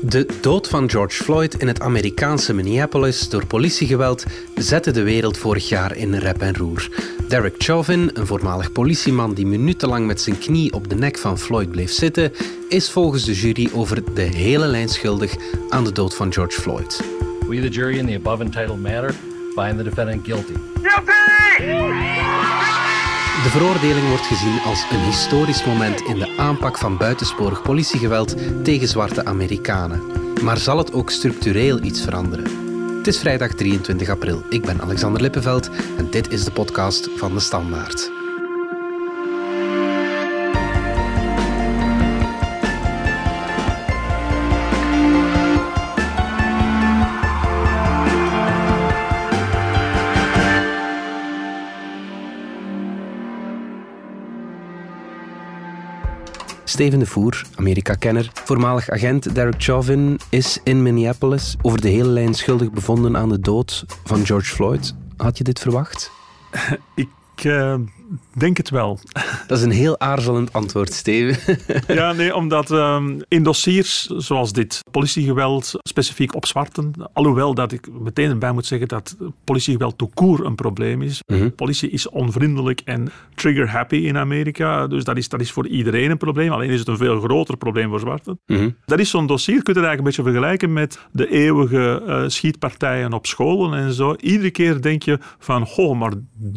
De dood van George Floyd in het Amerikaanse Minneapolis door politiegeweld zette de wereld vorig jaar in rep en roer. Derek Chauvin, een voormalig politieman die minutenlang met zijn knie op de nek van Floyd bleef zitten, is volgens de jury over de hele lijn schuldig aan de dood van George Floyd. We, the jury, in the above entitled matter, find the defendant guilty. De veroordeling wordt gezien als een historisch moment in de aanpak van buitensporig politiegeweld tegen zwarte Amerikanen. Maar zal het ook structureel iets veranderen? Het is vrijdag 23 april. Ik ben Alexander Lippenveld en dit is de podcast van de Standaard. Steven de Voer, Amerika-kenner, voormalig agent Derek Chauvin, is in Minneapolis over de hele lijn schuldig bevonden aan de dood van George Floyd. Had je dit verwacht? Ik uh, denk het wel. Dat is een heel aarzelend antwoord, Steven. ja, nee, omdat um, in dossiers zoals dit, politiegeweld specifiek op zwarten, alhoewel dat ik meteen erbij moet zeggen dat politiegeweld court een probleem is. Mm -hmm. Politie is onvriendelijk en trigger-happy in Amerika, dus dat is, dat is voor iedereen een probleem. Alleen is het een veel groter probleem voor zwarten. Mm -hmm. Dat is zo'n dossier, kun je het eigenlijk een beetje vergelijken met de eeuwige uh, schietpartijen op scholen en zo. Iedere keer denk je van, goh, maar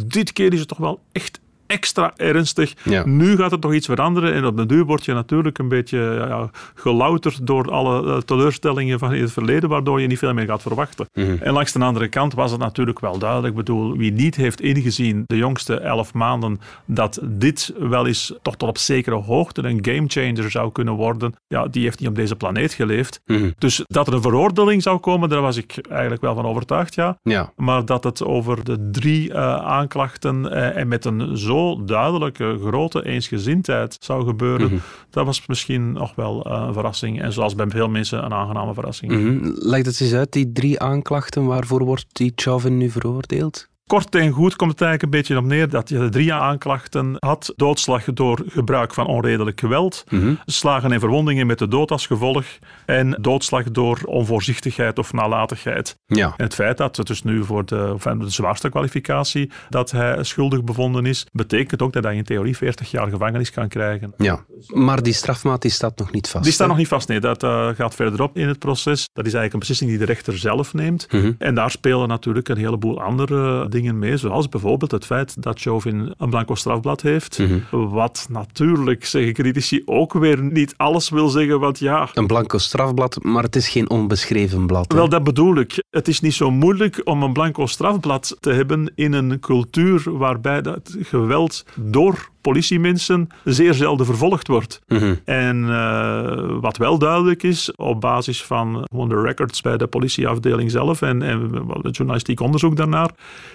dit keer is het toch wel echt extra ernstig. Ja. Nu gaat het toch iets veranderen en op de duur word je natuurlijk een beetje ja, gelouterd door alle uh, teleurstellingen van in het verleden, waardoor je niet veel meer gaat verwachten. Mm -hmm. En langs de andere kant was het natuurlijk wel duidelijk. Ik bedoel, wie niet heeft ingezien de jongste elf maanden dat dit wel eens toch tot op zekere hoogte een gamechanger zou kunnen worden, ja, die heeft niet op deze planeet geleefd. Mm -hmm. Dus dat er een veroordeling zou komen, daar was ik eigenlijk wel van overtuigd, ja. ja. Maar dat het over de drie uh, aanklachten uh, en met een zo duidelijke, grote eensgezindheid zou gebeuren, mm -hmm. dat was misschien nog wel een verrassing. En zoals bij veel mensen een aangename verrassing. Mm -hmm. Leg het eens uit, die drie aanklachten, waarvoor wordt die Chauvin nu veroordeeld? Kort en goed komt het eigenlijk een beetje op neer dat je drie aanklachten had. Doodslag door gebruik van onredelijk geweld, mm -hmm. slagen en verwondingen met de dood als gevolg en doodslag door onvoorzichtigheid of nalatigheid. Ja. En het feit dat het dus nu voor de, de zwaarste kwalificatie dat hij schuldig bevonden is, betekent ook dat hij in theorie 40 jaar gevangenis kan krijgen. Ja, maar die strafmaat die staat nog niet vast. Die staat hè? nog niet vast, nee. Dat uh, gaat verderop in het proces. Dat is eigenlijk een beslissing die de rechter zelf neemt. Mhm. En daar spelen natuurlijk een heleboel andere dingen mee, zoals bijvoorbeeld het feit dat Chauvin een blanco strafblad heeft. Mhm. Wat natuurlijk, zeggen critici, ook weer niet alles wil zeggen, want ja... Een blanco strafblad, maar het is geen onbeschreven blad. hè? Wel, dat bedoel ik. Het is niet zo moeilijk om een blanco strafblad te hebben in een cultuur waarbij dat geweld door politiemensen zeer zelden vervolgd wordt. Mhm. En uh, wat wel duidelijk is, op basis van de records bij de politieafdeling zelf en, en het journalistiek onderzoek daarnaar,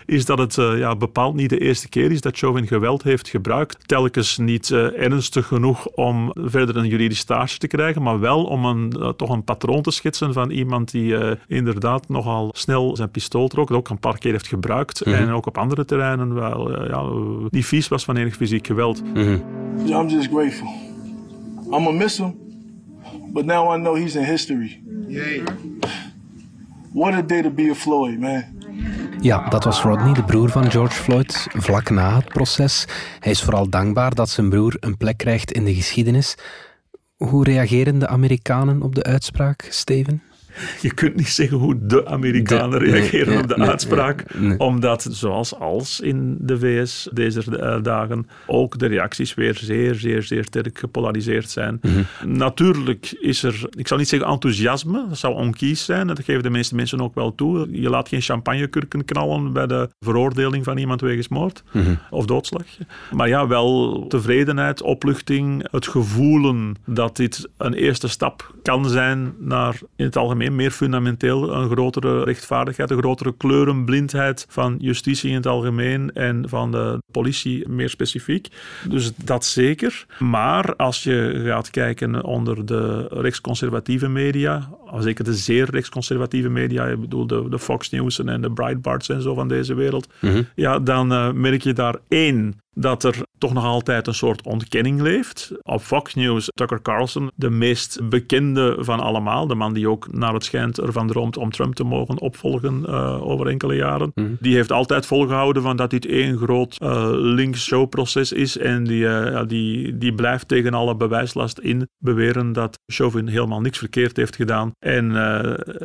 is dat het uh, ja, bepaald niet de eerste keer is dat Chauvin geweld heeft gebruikt. Telkens niet uh, ernstig genoeg om verder een juridisch stage te krijgen, maar wel om een, toch een patroon te schetsen van iemand die inderdaad nogal snel zijn pistool trok, dat ook een paar keer heeft gebruikt Mhm. en ook op andere terreinen wel ja, niet vies was van enig fysiek geweld. Mhm. I'm just grateful. I'm gonna miss him, but now I know he's in history. What a day to be a Floyd, man. Ja, dat was Rodney, de broer van George Floyd, vlak na het proces. Hij is vooral dankbaar dat zijn broer een plek krijgt in de geschiedenis. Hoe reageren de Amerikanen op de uitspraak, Steven? Je kunt niet zeggen hoe de Amerikanen De- reageren nee, op de nee, uitspraak, nee, omdat zoals als in de VS deze eh, dagen ook de reacties weer zeer, zeer, zeer sterk gepolariseerd zijn. Mhm. Natuurlijk is er, ik zal niet zeggen enthousiasme, dat zou onkies zijn, dat geven de meeste mensen ook wel toe. Je laat geen champagnekurken knallen bij de veroordeling van iemand wegens moord Mhm. of doodslag. Maar ja, wel tevredenheid, opluchting, het gevoelen dat dit een eerste stap kan zijn naar in het algemeen meer fundamenteel een grotere rechtvaardigheid, een grotere kleurenblindheid van justitie in het algemeen en van de politie meer specifiek. Dus dat zeker. Maar als je gaat kijken onder de rechtsconservatieve media, zeker de zeer rechtsconservatieve media, ik bedoel de, de Fox News en de Breitbarts en zo van deze wereld, Mhm. ja, dan eh, merk je daar één dat er toch nog altijd een soort ontkenning leeft. Op Fox News, Tucker Carlson, de meest bekende van allemaal, de man die ook naar het schijnt ervan droomt om Trump te mogen opvolgen uh, over enkele jaren, Mhm. die heeft altijd volgehouden van dat dit één groot uh, links showproces is en die, uh, die, die blijft tegen alle bewijslast in beweren dat Chauvin helemaal niks verkeerd heeft gedaan. En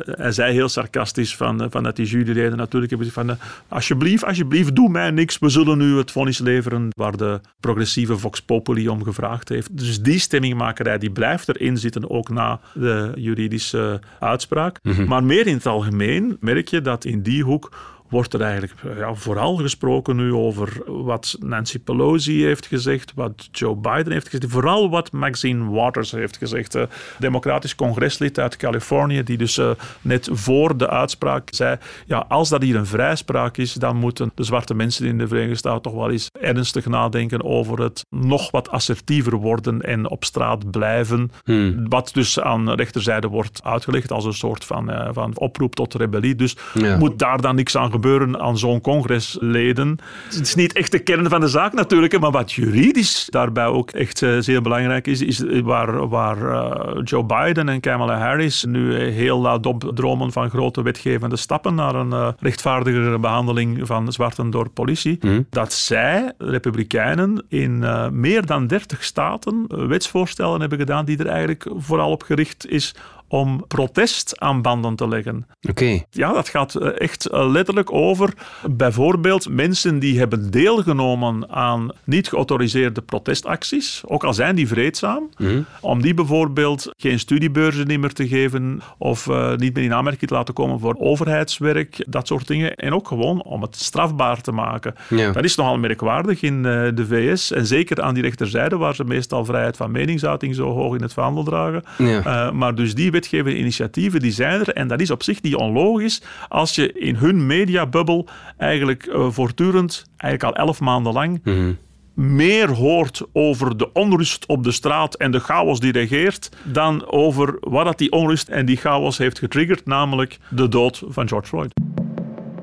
hij zei heel sarcastisch van, van dat die juryleden natuurlijk hebben van alsjeblieft, alsjeblieft, doe mij niks, we zullen nu het vonnis leveren waar de progressieve Vox Populi om gevraagd heeft. Dus die stemmingmakerij die blijft erin zitten, ook na de juridische uitspraak. Mhm. Maar meer in het algemeen merk je dat in die hoek wordt er eigenlijk ja, vooral gesproken nu over wat Nancy Pelosi heeft gezegd, wat Joe Biden heeft gezegd, vooral wat Maxine Waters heeft gezegd, uh, democratisch congreslid uit Californië, die dus uh, net voor de uitspraak zei, ja, als dat hier een vrijspraak is, dan moeten de zwarte mensen in de Verenigde Staten toch wel eens ernstig nadenken over het nog wat assertiever worden en op straat blijven, Hmm. wat dus aan de rechterzijde wordt uitgelegd als een soort van, uh, van oproep tot rebellie. Dus Ja. moet daar dan niks aan gebeuren aan zo'n congresleden. Het is niet echt de kern van de zaak natuurlijk, maar wat juridisch daarbij ook echt uh, zeer belangrijk is, is waar, waar uh, Joe Biden en Kamala Harris nu heel laat opdromen van grote wetgevende stappen naar een rechtvaardigere behandeling van zwarten door politie, Hmm. dat zij, republikeinen, in meer dan 30 staten wetsvoorstellen hebben gedaan die er eigenlijk vooral op gericht is om protest aan banden te leggen. Oké. Ja, dat gaat eh, echt eh, letterlijk over bijvoorbeeld mensen die hebben deelgenomen aan niet geautoriseerde protestacties, ook al zijn die vreedzaam, Mhm. om die bijvoorbeeld geen studiebeurzen niet meer te geven of uh, niet meer in aanmerking te laten komen voor overheidswerk, dat soort dingen. En ook gewoon om het strafbaar te maken. Ja. Dat is nogal merkwaardig in uh, de VS en zeker aan die rechterzijde, waar ze meestal vrijheid van meningsuiting zo hoog in het vaandel dragen. Ja. Uh, maar dus die wetgevende initiatieven die zijn er en dat is op zich niet onlogisch als je in hun mediabubbel eigenlijk uh, voortdurend, eigenlijk al elf maanden lang, Mhm. meer hoort over de onrust op de straat en de chaos die regeert, dan over wat dat die onrust en die chaos heeft getriggerd, namelijk de dood van George Floyd.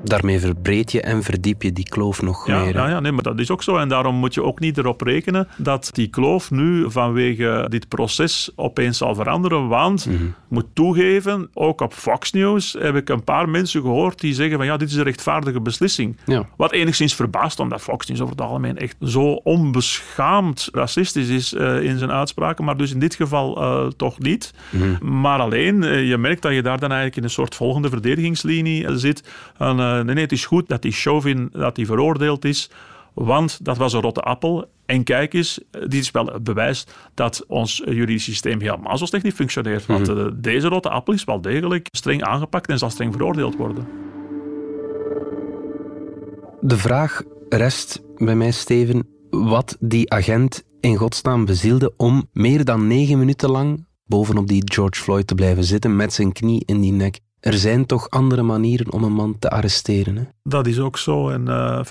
Daarmee verbreed je en verdiep je die kloof nog Ja, meer. ja, ja, nee, maar dat is ook zo. En daarom moet je ook niet erop rekenen dat die kloof nu vanwege dit proces opeens zal veranderen. Want, Mhm. moet toegeven, ook op Fox News heb ik een paar mensen gehoord die zeggen van ja, dit is een rechtvaardige beslissing. Ja. Wat enigszins verbaast, omdat Fox News over het algemeen echt zo onbeschaamd racistisch is uh, in zijn uitspraken, maar dus in dit geval uh, toch niet. Mhm. Maar alleen, uh, je merkt dat je daar dan eigenlijk in een soort volgende verdedigingslinie zit. Nee, nee, het is goed dat die Chauvin dat die veroordeeld is, want dat was een rotte appel. En kijk eens, dit is wel het bewijs dat ons juridisch systeem helemaal zo slecht niet functioneert. Want uh, deze rotte appel is wel degelijk streng aangepakt en zal streng veroordeeld worden. De vraag rest bij mij, Steven, wat die agent in godsnaam bezielde om meer dan negen minuten lang bovenop die George Floyd te blijven zitten met zijn knie in die nek. Er zijn toch andere manieren om een man te arresteren. Hè? Dat is ook zo. En uh,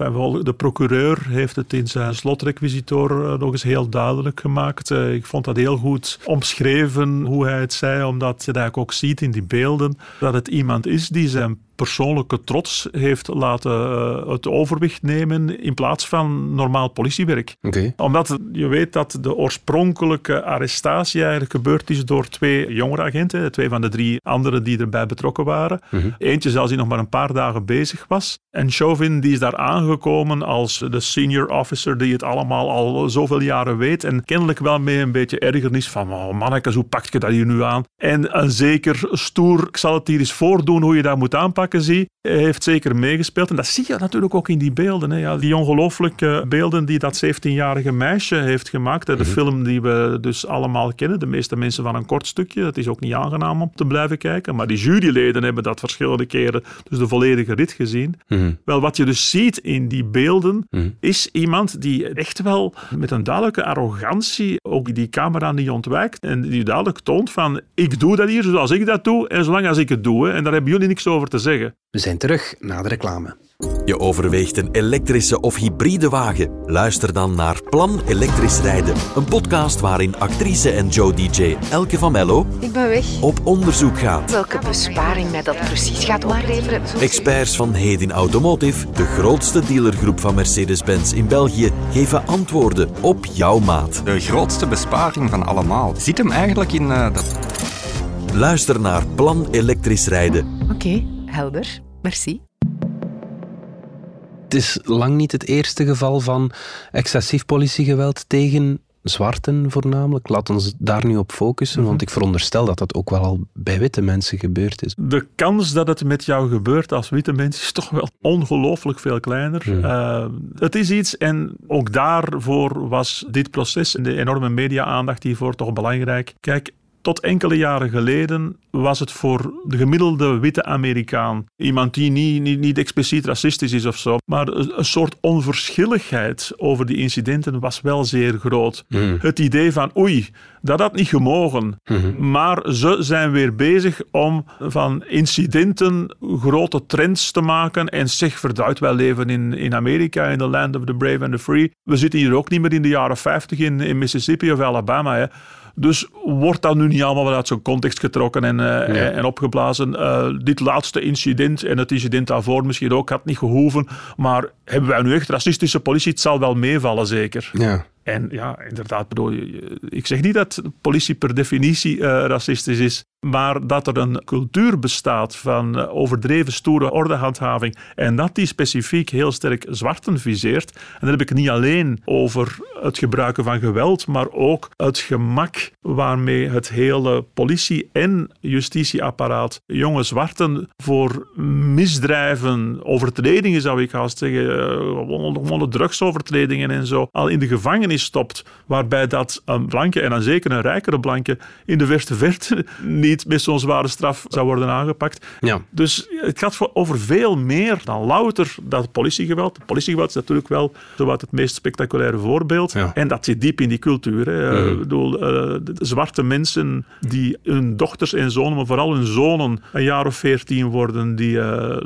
de procureur heeft het in zijn slotrequisitor uh, nog eens heel duidelijk gemaakt. Uh, ik vond dat heel goed omschreven hoe hij het zei, omdat je dat ook ziet in die beelden, dat het iemand is die zijn persoonlijke trots heeft laten uh, het overwicht nemen in plaats van normaal politiewerk. Okay. Omdat je weet dat de oorspronkelijke arrestatie eigenlijk gebeurd is door twee jongere agenten, twee van de drie anderen die erbij betrokken waren. Mm -hmm. Eentje zelfs die nog maar een paar dagen bezig was. En Chauvin die is daar aangekomen als de senior officer die het allemaal al zoveel jaren weet en kennelijk wel mee een beetje ergernis van oh mannekes, hoe pak je dat hier nu aan? En een zeker stoer, ik zal het hier eens voordoen hoe je dat moet aanpakken zie, heeft zeker meegespeeld. En dat zie je natuurlijk ook in die beelden. Hè. Ja, die ongelooflijke beelden die dat 17-jarige meisje heeft gemaakt. Hè. De Mhm. film die we dus allemaal kennen. De meeste mensen van een kort stukje. Dat is ook niet aangenaam om te blijven kijken. Maar die juryleden hebben dat verschillende keren, dus de volledige rit gezien. Mhm. Wel, wat je dus ziet in die beelden, Mhm. is iemand die echt wel met een duidelijke arrogantie ook die camera niet ontwijkt. En die duidelijk toont van, ik doe dat hier zoals ik dat doe en zolang als ik het doe. Hè, en daar hebben jullie niks over te zeggen. We zijn terug na de reclame. Je overweegt een elektrische of hybride wagen? Luister dan naar Plan Elektrisch Rijden, een podcast waarin actrice en Joe DJ Elke van Mello Ik ben weg. op onderzoek gaat. Welke besparing mij dat precies gaat opleveren. Experts van Hedin Automotive, de grootste dealergroep van Mercedes-Benz in België, geven antwoorden op jouw maat. De grootste besparing van allemaal zit hem eigenlijk in uh, dat... Luister naar Plan Elektrisch Rijden. Oké, okay, helder. Merci. Het is lang niet het eerste geval van excessief politiegeweld tegen zwarten voornamelijk. Laat ons daar nu op focussen, want ik veronderstel dat dat ook wel al bij witte mensen gebeurd is. De kans dat het met jou gebeurt als witte mens is toch wel ongelooflijk veel kleiner. Uh, het is iets, en ook daarvoor was dit proces en de enorme media-aandacht hiervoor toch belangrijk. Kijk, tot enkele jaren geleden was het voor de gemiddelde witte Amerikaan, iemand die niet, niet, niet expliciet racistisch is of zo, maar een, soort onverschilligheid over die incidenten was wel zeer groot. Mm. Het idee van oei, dat had niet gemogen. Mhm. Maar ze zijn weer bezig om van incidenten grote trends te maken. En zeg, verduid, wij leven in, in Amerika, in the land of the brave and the free. We zitten hier ook niet meer in de jaren 50 in, in Mississippi of Alabama. Hè. Dus wordt dat nu niet allemaal uit zijn context getrokken en, uh, en opgeblazen. Uh, dit laatste incident en het incident daarvoor misschien ook had niet gehoeven. Maar hebben wij nu echt racistische politie? Het zal wel meevallen, zeker. Ja. En ja, inderdaad, bedoel, ik zeg niet dat politie per definitie uh, racistisch is, maar dat er een cultuur bestaat van uh, overdreven stoere ordehandhaving en dat die specifiek heel sterk zwarten viseert. En dan heb ik niet alleen over het gebruiken van geweld, maar ook het gemak waarmee het hele politie- en justitieapparaat jonge zwarten voor misdrijven, overtredingen zou ik haast zeggen, uh, gewone drugsovertredingen en zo, al in de gevangenis stopt, waarbij dat een blanke en dan zeker een rijkere blanke in de verste verte niet met zo'n zware straf zou worden aangepakt. Ja. Dus het gaat over veel meer dan louter dat politiegeweld. Politiegeweld is natuurlijk wel zowat het meest spectaculaire voorbeeld. Ja. En dat zit diep in die cultuur. Hè. Mm. Ik bedoel, uh, de zwarte mensen die hun dochters en zonen, maar vooral hun zonen, een jaar of veertien worden, die uh,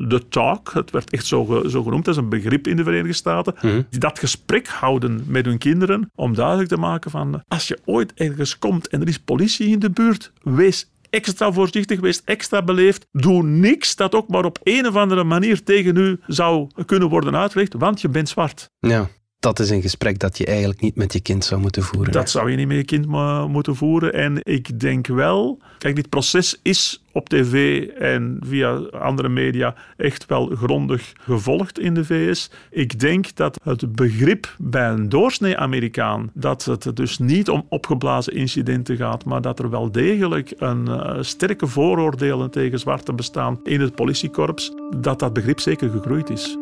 de talk, het werd echt zo, ge, zo genoemd, dat is een begrip in de Verenigde Staten, mm. die dat gesprek houden met hun kinderen om duidelijk te maken van als je ooit ergens komt en er is politie in de buurt, wees extra voorzichtig, wees extra beleefd. Doe niks dat ook maar op een of andere manier tegen u zou kunnen worden uitgelegd, want je bent zwart. Ja. Dat is een gesprek dat je eigenlijk niet met je kind zou moeten voeren. Dat zou je niet met je kind moeten voeren. En ik denk wel, kijk, dit proces is op tv en via andere media echt wel grondig gevolgd in de VS. Ik denk dat het begrip bij een doorsnee Amerikaan dat het dus niet om opgeblazen incidenten gaat, maar dat er wel degelijk een uh, sterke vooroordelen tegen zwarte bestaan in het politiekorps, dat dat begrip zeker gegroeid is.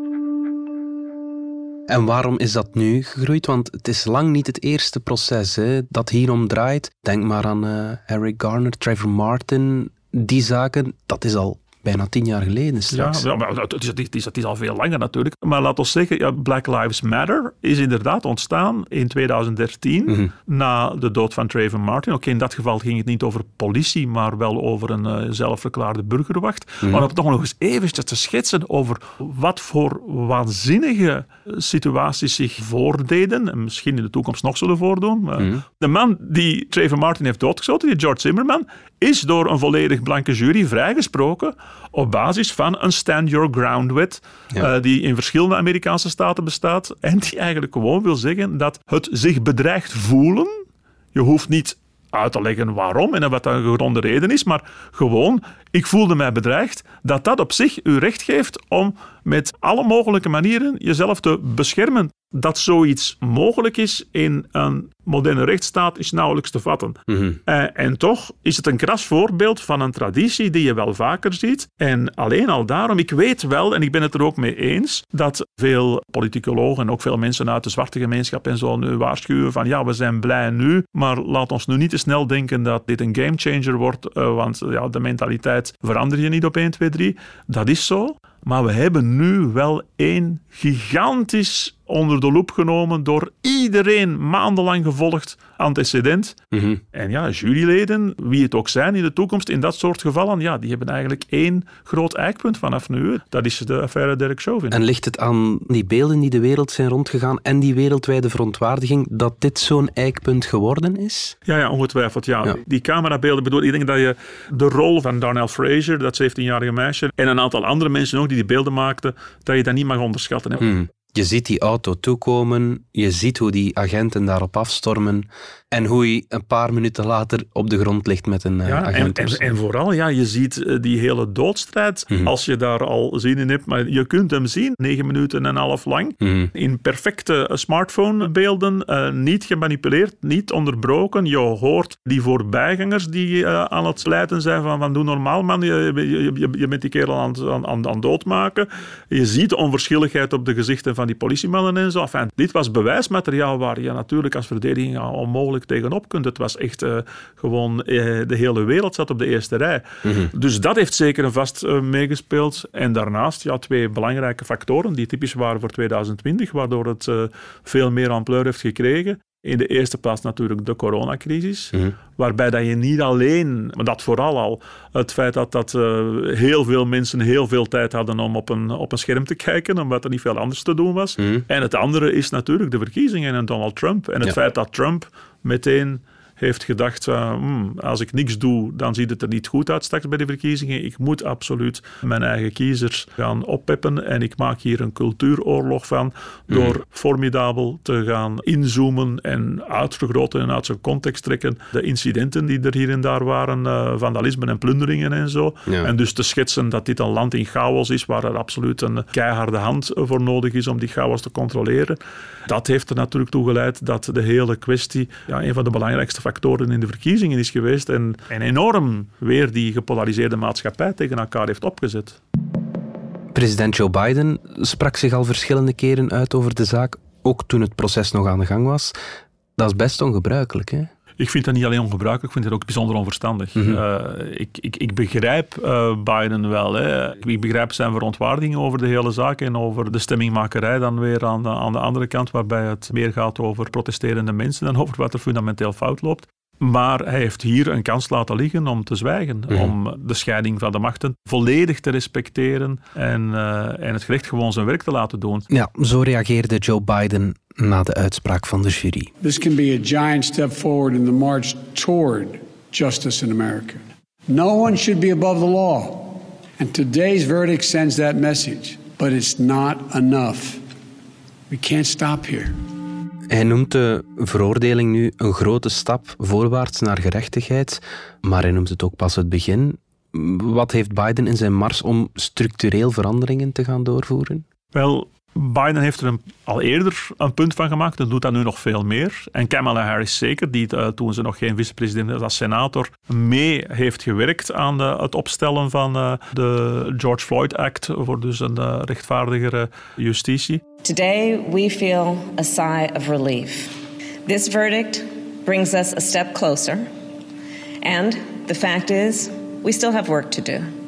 En waarom is dat nu gegroeid? Want het is lang niet het eerste proces hè, dat hierom draait. Denk maar aan uh, Eric Garner, Trevor Martin. Die zaken, dat is al bijna tien jaar geleden straks. Ja, maar het is, het, is, het is al veel langer natuurlijk. Maar laten we zeggen, ja, Black Lives Matter is inderdaad ontstaan in 2013 Mhm. na de dood van Trayvon Martin. Oké, in dat geval ging het niet over politie, maar wel over een uh, zelfverklaarde burgerwacht. Mhm. Maar om het toch nog eens eventjes te schetsen over wat voor waanzinnige situaties zich voordeden en misschien in de toekomst nog zullen voordoen. Uh, Mhm. De man die Trayvon Martin heeft doodgeschoten, die George Zimmerman, is door een volledig blanke jury vrijgesproken op basis van een stand your ground wet Ja. uh, die in verschillende Amerikaanse staten bestaat en die eigenlijk gewoon wil zeggen dat het zich bedreigd voelen, je hoeft niet uit te leggen waarom en wat een gegronde reden is, maar gewoon, ik voelde mij bedreigd, dat dat op zich u recht geeft om met alle mogelijke manieren jezelf te beschermen. Dat zoiets mogelijk is in een moderne rechtsstaat is nauwelijks te vatten. Mhm. Uh, en toch is het een kras voorbeeld van een traditie die je wel vaker ziet. En alleen al daarom, ik weet wel, en ik ben het er ook mee eens, dat veel politicologen en ook veel mensen uit de zwarte gemeenschap en zo nu waarschuwen van ja, we zijn blij nu, maar laat ons nu niet te snel denken dat dit een gamechanger wordt, uh, want ja, de mentaliteit verander je niet op 1, 2, 3. Dat is zo. Maar we hebben nu wel één gigantisch onder de loep genomen door iedereen maandenlang gevolgd antecedent. Mhm. En ja, juryleden, wie het ook zijn in de toekomst, in dat soort gevallen, ja, die hebben eigenlijk één groot eikpunt vanaf nu. Dat is de affaire Derek Chauvin. En ligt het aan die beelden die de wereld zijn rondgegaan en die wereldwijde verontwaardiging dat dit zo'n eikpunt geworden is? Ja, ja ongetwijfeld. Ja. Ja. Die camerabeelden, bedoel, ik denk dat je de rol van Darnell Fraser, dat 17-jarige meisje, en een aantal andere mensen ook die die beelden maakten, dat je dat niet mag onderschatten. hè. Je ziet die auto toekomen, je ziet hoe die agenten daarop afstormen en hoe hij een paar minuten later op de grond ligt met een eh, Ja, en, agent. en, en vooral, ja, je ziet eh, die hele doodstrijd, Mhm. als je daar al zin in hebt, maar je kunt hem zien, negen minuten en een half lang, Mhm. in perfecte smartphonebeelden, eh, niet gemanipuleerd, niet onderbroken. Je hoort die voorbijgangers die eh, aan het slijten zijn van, van doe normaal man, je, je, je, je bent die kerel aan, het- aan, aan, aan doodmaken. Je ziet de onverschilligheid op de gezichten van die politiemannen en zo. Enfin, dit was bewijsmateriaal waar je natuurlijk als verdediging onmogelijk tegenop kunt. Het was echt eh, gewoon, eh, de hele wereld zat op de eerste rij. Dus dat heeft zeker en vast eh, meegespeeld. En daarnaast ja, twee belangrijke factoren die typisch waren voor 2020, waardoor het veel meer ampleur heeft gekregen. In de eerste plaats natuurlijk de coronacrisis, waarbij dat je niet alleen, maar dat vooral al, het feit dat, dat eh, heel veel mensen heel veel tijd hadden om op een, op een scherm te kijken, omdat er niet veel anders te doen was. En het andere is natuurlijk de verkiezingen en Donald Trump. En het Ja. feit dat Trump meteen heeft gedacht, uh, hmm, als ik niks doe, dan ziet het er niet goed uit straks bij de verkiezingen. Ik moet absoluut mijn eigen kiezers gaan oppeppen en ik maak hier een cultuuroorlog van door formidabel te gaan inzoomen en uitvergroten en uit zijn context trekken de incidenten die er hier en daar waren, vandalismen en plunderingen en zo. Ja. En dus te schetsen dat dit een land in chaos is waar er absoluut een keiharde hand voor nodig is om die chaos te controleren. Dat heeft er natuurlijk toe geleid dat de hele kwestie ja, een van de belangrijkste factoren in de verkiezingen is geweest en, en enorm weer die gepolariseerde maatschappij tegen elkaar heeft opgezet. President Joe Biden sprak zich al verschillende keren uit over de zaak, ook toen het proces nog aan de gang was. Dat is best ongebruikelijk, hè? Ik vind dat niet alleen ongebruikelijk, ik vind het ook bijzonder onverstandig. Eh, ik, ik, ik begrijp eh, Biden wel. Hè. Ik begrijp zijn verontwaardiging over de hele zaak en over de stemmingmakerij dan weer aan de, aan de andere kant, waarbij het meer gaat over protesterende mensen dan over wat er fundamenteel fout loopt. Maar hij heeft hier een kans laten liggen om te zwijgen, om de scheiding van de machten volledig te respecteren en, eh, en het gerecht gewoon zijn werk te laten doen. Ja, zo reageerde Joe Biden na de uitspraak van de jury. This can be a giant step forward in the march toward justice in America. No one should be above the law. And today's verdict sends that message. But it's not enough. We can't stop here. Hij noemt de veroordeling nu een grote stap voorwaarts naar gerechtigheid, maar hij noemt het ook pas het begin. Wat heeft Biden in zijn mars om structureel veranderingen te gaan doorvoeren? Wel, Biden heeft er al eerder een punt van gemaakt en doet dat nu nog veel meer. En Kamala Harris zeker, die eh, toen ze nog geen vicepresident was als senator, mee heeft gewerkt aan de, het opstellen van eh, de George Floyd Act voor dus een eh, rechtvaardigere justitie. Today, we feel a sigh of relief. This verdict brings us a step closer, and the fact is, we still have work to do.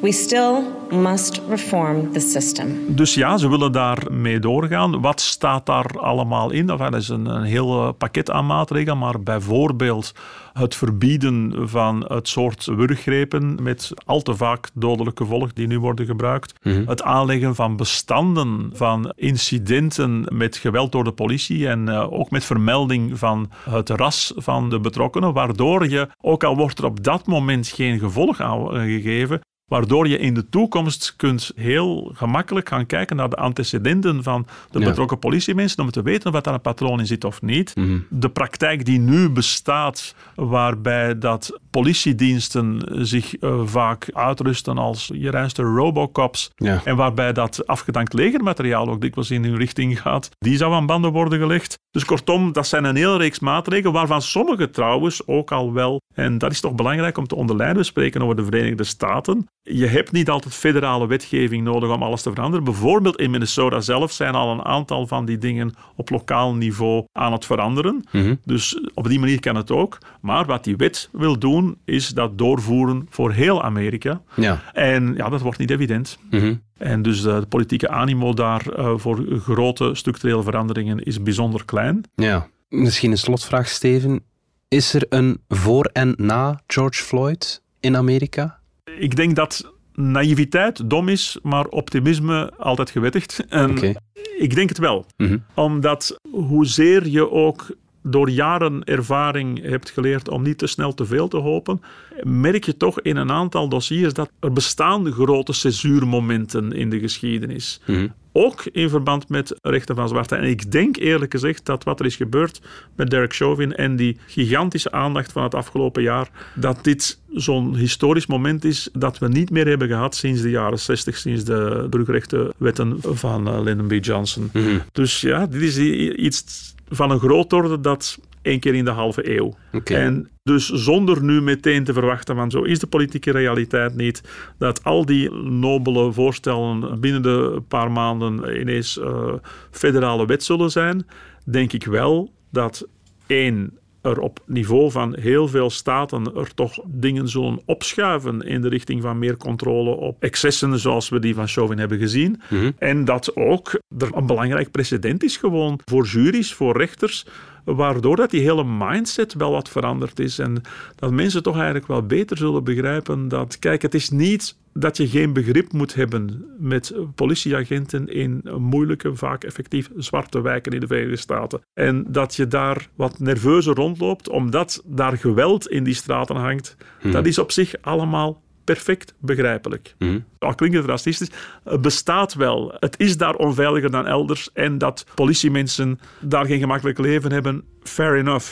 We still must reform the system. Dus ja, ze willen daarmee doorgaan. Wat staat daar allemaal in? Enfin, dat is een, een heel eh, pakket aan maatregelen, maar bijvoorbeeld het verbieden van het soort wurggrepen met al te vaak dodelijk gevolg die nu worden gebruikt. Het aanleggen van bestanden van incidenten met geweld door de politie en eh, ook met vermelding van het ras van de betrokkenen, waardoor je, ook al wordt er op dat moment geen gevolg aan gegeven, Waardoor je in de toekomst kunt heel gemakkelijk gaan kijken naar de antecedenten van de Ja. betrokken politiemensen om te weten of daar een patroon in zit of niet. De praktijk die nu bestaat, waarbij dat politiediensten zich eh, vaak uitrusten als je reinste robocops Ja. en waarbij dat afgedankt legermateriaal ook dikwijls in hun richting gaat, die zou aan banden worden gelegd. Dus kortom, dat zijn een hele reeks maatregelen, waarvan sommige trouwens ook al wel, en dat is toch belangrijk om te onderlijnen, we spreken over de Verenigde Staten, je hebt niet altijd federale wetgeving nodig om alles te veranderen. Bijvoorbeeld in Minnesota zelf zijn al een aantal van die dingen op lokaal niveau aan het veranderen. Mhm. Dus op die manier kan het ook. Maar wat die wet wil doen, is dat doorvoeren voor heel Amerika. Ja. En ja, dat wordt niet evident. Mhm. En dus de politieke animo daar eh, voor grote structurele veranderingen is bijzonder klein. Ja. Misschien een slotvraag, Steven. Is er een voor en na George Floyd in Amerika? Ik denk dat naïviteit dom is, maar optimisme altijd gewettigd. En ik denk het wel. Mhm. Omdat hoezeer je ook door jaren ervaring hebt geleerd om niet te snel te veel te hopen, merk je toch in een aantal dossiers dat er bestaan grote césuurmomenten in de geschiedenis. Mhm. Ook in verband met rechten van zwarte. En ik denk eerlijk gezegd dat wat er is gebeurd met Derek Chauvin en die gigantische aandacht van het afgelopen jaar, dat dit zo'n historisch moment is dat we niet meer hebben gehad sinds de jaren 60, sinds de burgerrechtenwetten van eh, Lyndon B. Johnson. Mhm. Dus ja, dit is iets van een grootorde dat één keer in de halve eeuw. En dus zonder nu meteen te verwachten, want zo is de politieke realiteit niet, dat al die nobele voorstellen binnen de paar maanden ineens eh, federale wet zullen zijn, denk ik wel dat één er op niveau van heel veel staten er toch dingen zullen opschuiven in de richting van meer controle op excessen zoals we die van Chauvin hebben gezien. En dat ook er een belangrijk precedent is gewoon voor juries, voor rechters, waardoor dat die hele mindset wel wat veranderd is en dat mensen toch eigenlijk wel beter zullen begrijpen dat, kijk, het is niet dat je geen begrip moet hebben met politieagenten in moeilijke, vaak effectief zwarte wijken in de Verenigde Staten. En dat je daar wat nerveuzer rondloopt, omdat daar geweld in die straten hangt. Dat is op zich allemaal perfect begrijpelijk. Al klinkt het racistisch, het bestaat wel. Het is daar onveiliger dan elders en dat politiemensen daar geen gemakkelijk leven hebben, fair enough.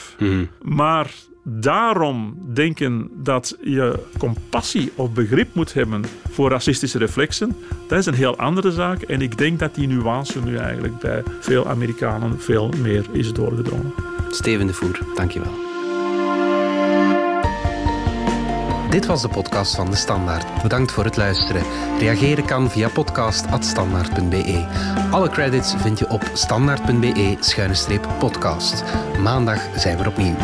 Maar daarom denken dat je compassie of begrip moet hebben voor racistische reflexen, dat is een heel andere zaak. En ik denk dat die nuance nu eigenlijk bij veel Amerikanen veel meer is doorgedrongen. Steven de Voer, dankjewel. Dit was de podcast van De Standaard. Bedankt voor het luisteren. Reageren kan via podcast.standaard.be. Alle credits vind je op standaard.be-podcast. Maandag zijn we opnieuw.